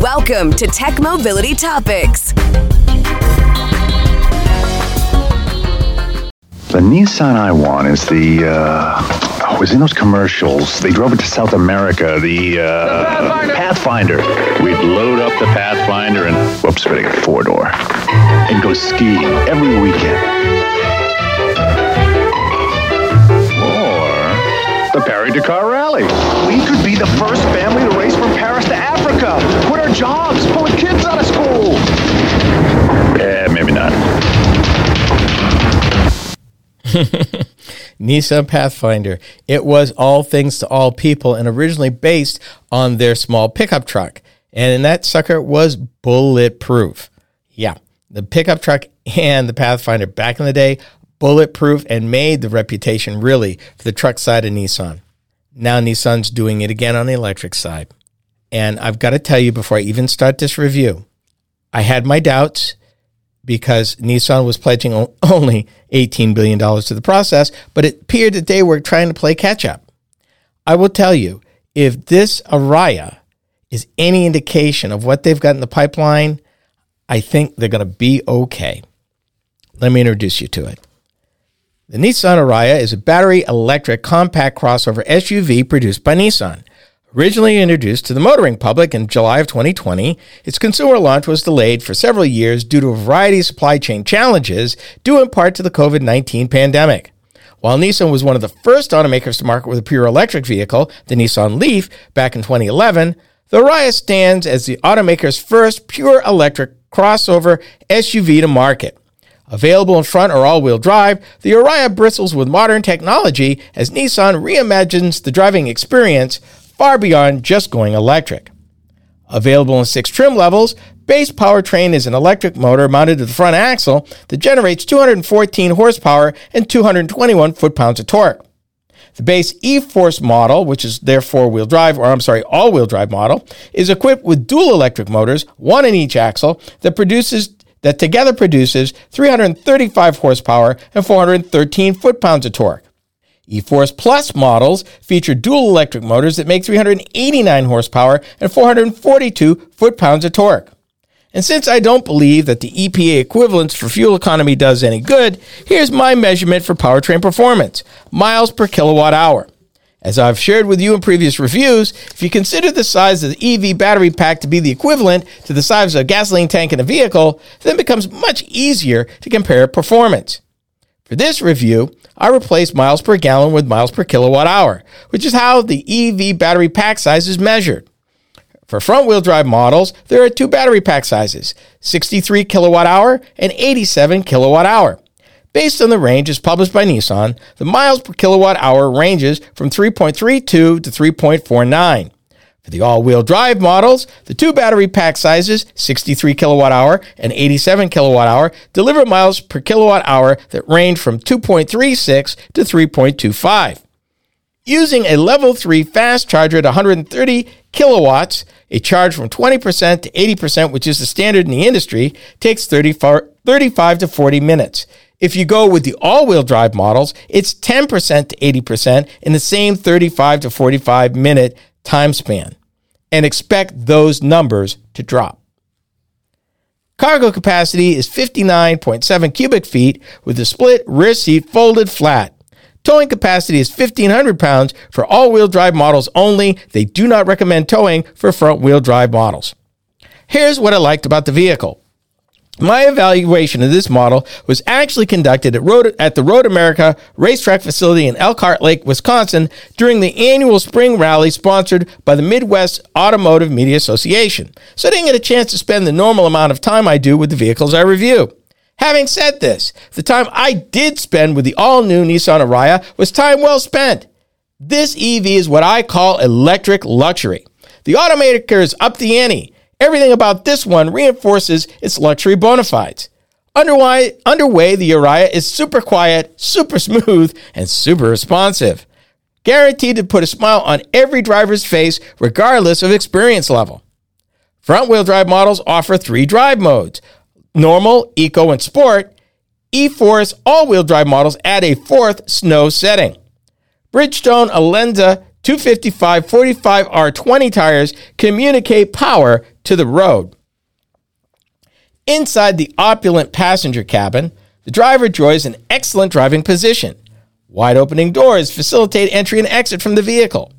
Welcome to Tech Mobility Topics. The Nissan i1 is the, uh, oh, was in those commercials. They drove it to South America, the, uh, Pathfinder. We'd load up the Pathfinder and, whoops, better get four door, and go skiing every weekend. Or the Paris Dakar Rally. We could be the first family to race from Paris to Africa. Quit our jobs, pulling kids out of school. Eh, maybe not. Nissan Pathfinder. It was all things to all people and originally based on their small pickup truck. And that sucker was bulletproof. Yeah, the pickup truck and the Pathfinder back in the day, bulletproof and made the reputation really for the truck side of Nissan. Now Nissan's doing it again on the electric side. And I've got to tell you before I even start this review, I had my doubts because Nissan was pledging only $18 billion to the process, but it appeared that they were trying to play catch up. I will tell you, if this Ariya is any indication of what they've got in the pipeline, I think they're going to be okay. Let me introduce you to it. The Nissan Ariya is a battery electric compact crossover SUV produced by Nissan. Originally introduced to the motoring public in July of 2020, its consumer launch was delayed for several years due to a variety of supply chain challenges, due in part to the COVID 19 pandemic. While Nissan was one of the first automakers to market with a pure electric vehicle, the Nissan Leaf, back in 2011, the Ariya stands as the automaker's first pure electric crossover SUV to market. Available in front or all wheel drive, the Ariya bristles with modern technology as Nissan reimagines the driving experience far beyond just going electric. Available in six trim levels, base powertrain is an electric motor mounted to the front axle that generates 214 horsepower and 221 foot pounds of torque. The base E-Force model, which is their four-wheel drive, or I'm sorry, all-wheel drive model, is equipped with dual electric motors, one in each axle, that produces that together produces 335 horsepower and 413 foot-pounds of torque. E-Force Plus models feature dual electric motors that make 389 horsepower and 442 foot-pounds of torque. And since I don't believe that the EPA equivalence for fuel economy does any good, here's my measurement for powertrain performance miles per kilowatt hour. As I've shared with you in previous reviews, if you consider the size of the EV battery pack to be the equivalent to the size of a gasoline tank in a vehicle, then it becomes much easier to compare performance. For this review, I replaced miles per gallon with miles per kilowatt hour, which is how the EV battery pack size is measured. For front wheel drive models, there are two battery pack sizes 63 kilowatt hour and 87 kilowatt hour. Based on the range as published by Nissan, the miles per kilowatt hour ranges from 3.32 to 3.49. For the all wheel drive models, the two battery pack sizes, 63 kilowatt hour and 87 kilowatt hour, deliver miles per kilowatt hour that range from 2.36 to 3.25. Using a level 3 fast charger at 130 kilowatts, a charge from 20% to 80%, which is the standard in the industry, takes 35 to 40 minutes. If you go with the all wheel drive models, it's 10% to 80% in the same 35 to 45 minute time span. And expect those numbers to drop. Cargo capacity is 59.7 cubic feet with the split rear seat folded flat. Towing capacity is 1,500 pounds for all wheel drive models only. They do not recommend towing for front wheel drive models. Here's what I liked about the vehicle. My evaluation of this model was actually conducted at, Road, at the Road America racetrack facility in Elkhart Lake, Wisconsin, during the annual spring rally sponsored by the Midwest Automotive Media Association. So I didn't get a chance to spend the normal amount of time I do with the vehicles I review. Having said this, the time I did spend with the all new Nissan Ariya was time well spent. This EV is what I call electric luxury. The automaker is up the ante. Everything about this one reinforces its luxury bona fides. Underway, underway, the Ariya is super quiet, super smooth, and super responsive. Guaranteed to put a smile on every driver's face, regardless of experience level. Front wheel drive models offer three drive modes normal, eco, and sport. E Force all wheel drive models add a fourth snow setting. Bridgestone Alenza 255 45R20 tires communicate power to the road. Inside the opulent passenger cabin, the driver enjoys an excellent driving position. Wide opening doors facilitate entry and exit from the vehicle.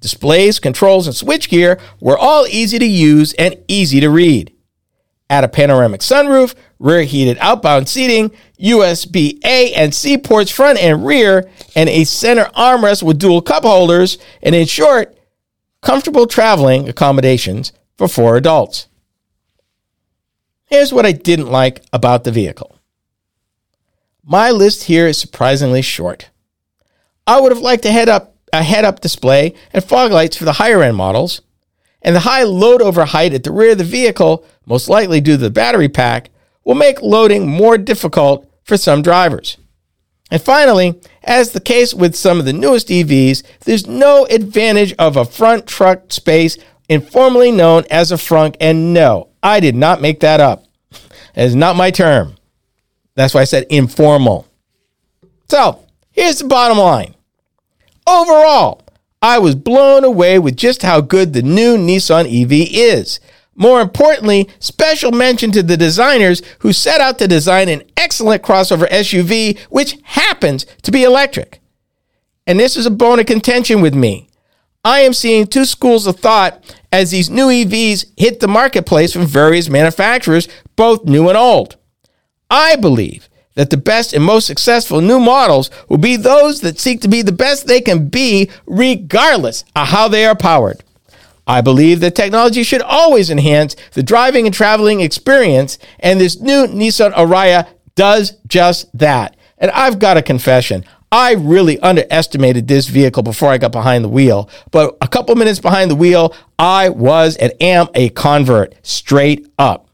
Displays, controls, and switchgear were all easy to use and easy to read. Add a panoramic sunroof, rear heated outbound seating, USB A and C ports front and rear, and a center armrest with dual cup holders, and in short, comfortable traveling accommodations for four adults. Here's what I didn't like about the vehicle. My list here is surprisingly short. I would have liked a head up a head up display and fog lights for the higher end models, and the high load over height at the rear of the vehicle, most likely due to the battery pack, will make loading more difficult for some drivers. And finally, as the case with some of the newest EVs, there's no advantage of a front truck space informally known as a frunk. And no, I did not make that up. Is not my term. That's why I said informal. So here's the bottom line. Overall, I was blown away with just how good the new Nissan EV is. More importantly, special mention to the designers who set out to design an excellent crossover SUV, which happens to be electric. And this is a bone of contention with me. I am seeing two schools of thought as these new EVs hit the marketplace from various manufacturers, both new and old. I believe that the best and most successful new models will be those that seek to be the best they can be, regardless of how they are powered. I believe that technology should always enhance the driving and traveling experience, and this new Nissan Ariya does just that. And I've got a confession. I really underestimated this vehicle before I got behind the wheel, but a couple minutes behind the wheel, I was and am a convert straight up.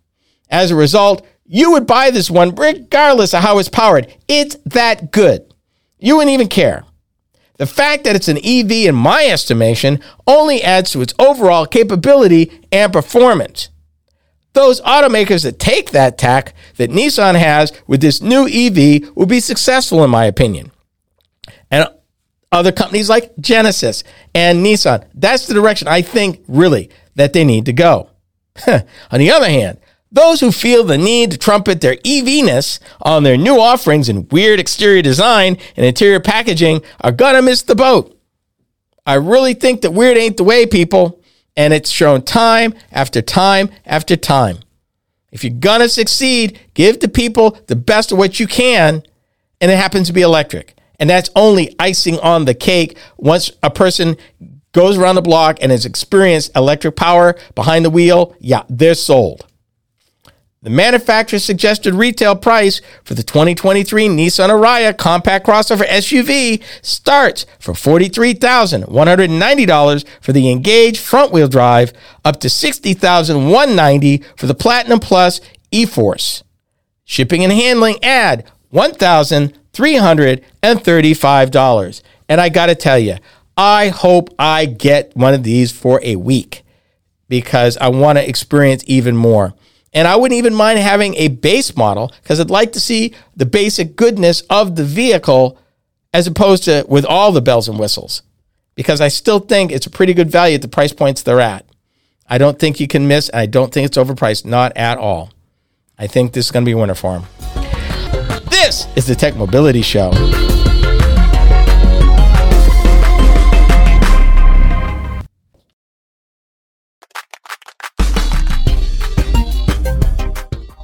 As a result, you would buy this one regardless of how it's powered. It's that good. You wouldn't even care. The fact that it's an EV, in my estimation, only adds to its overall capability and performance. Those automakers that take that tack that Nissan has with this new EV will be successful, in my opinion. And other companies like Genesis and Nissan, that's the direction I think really that they need to go. On the other hand, those who feel the need to trumpet their EVness on their new offerings in weird exterior design and interior packaging are gonna miss the boat. I really think that weird ain't the way, people, and it's shown time after time after time. If you're gonna succeed, give the people the best of what you can, and it happens to be electric. And that's only icing on the cake once a person goes around the block and has experienced electric power behind the wheel, yeah, they're sold. The manufacturer's suggested retail price for the 2023 Nissan Ariya compact crossover SUV starts from $43,190 for the Engage front-wheel drive up to $60,190 for the Platinum Plus E-Force. Shipping and handling add $1,335. And I got to tell you, I hope I get one of these for a week because I want to experience even more. And I wouldn't even mind having a base model because I'd like to see the basic goodness of the vehicle as opposed to with all the bells and whistles. Because I still think it's a pretty good value at the price points they're at. I don't think you can miss, and I don't think it's overpriced, not at all. I think this is going to be a winner for him. This is the Tech Mobility Show.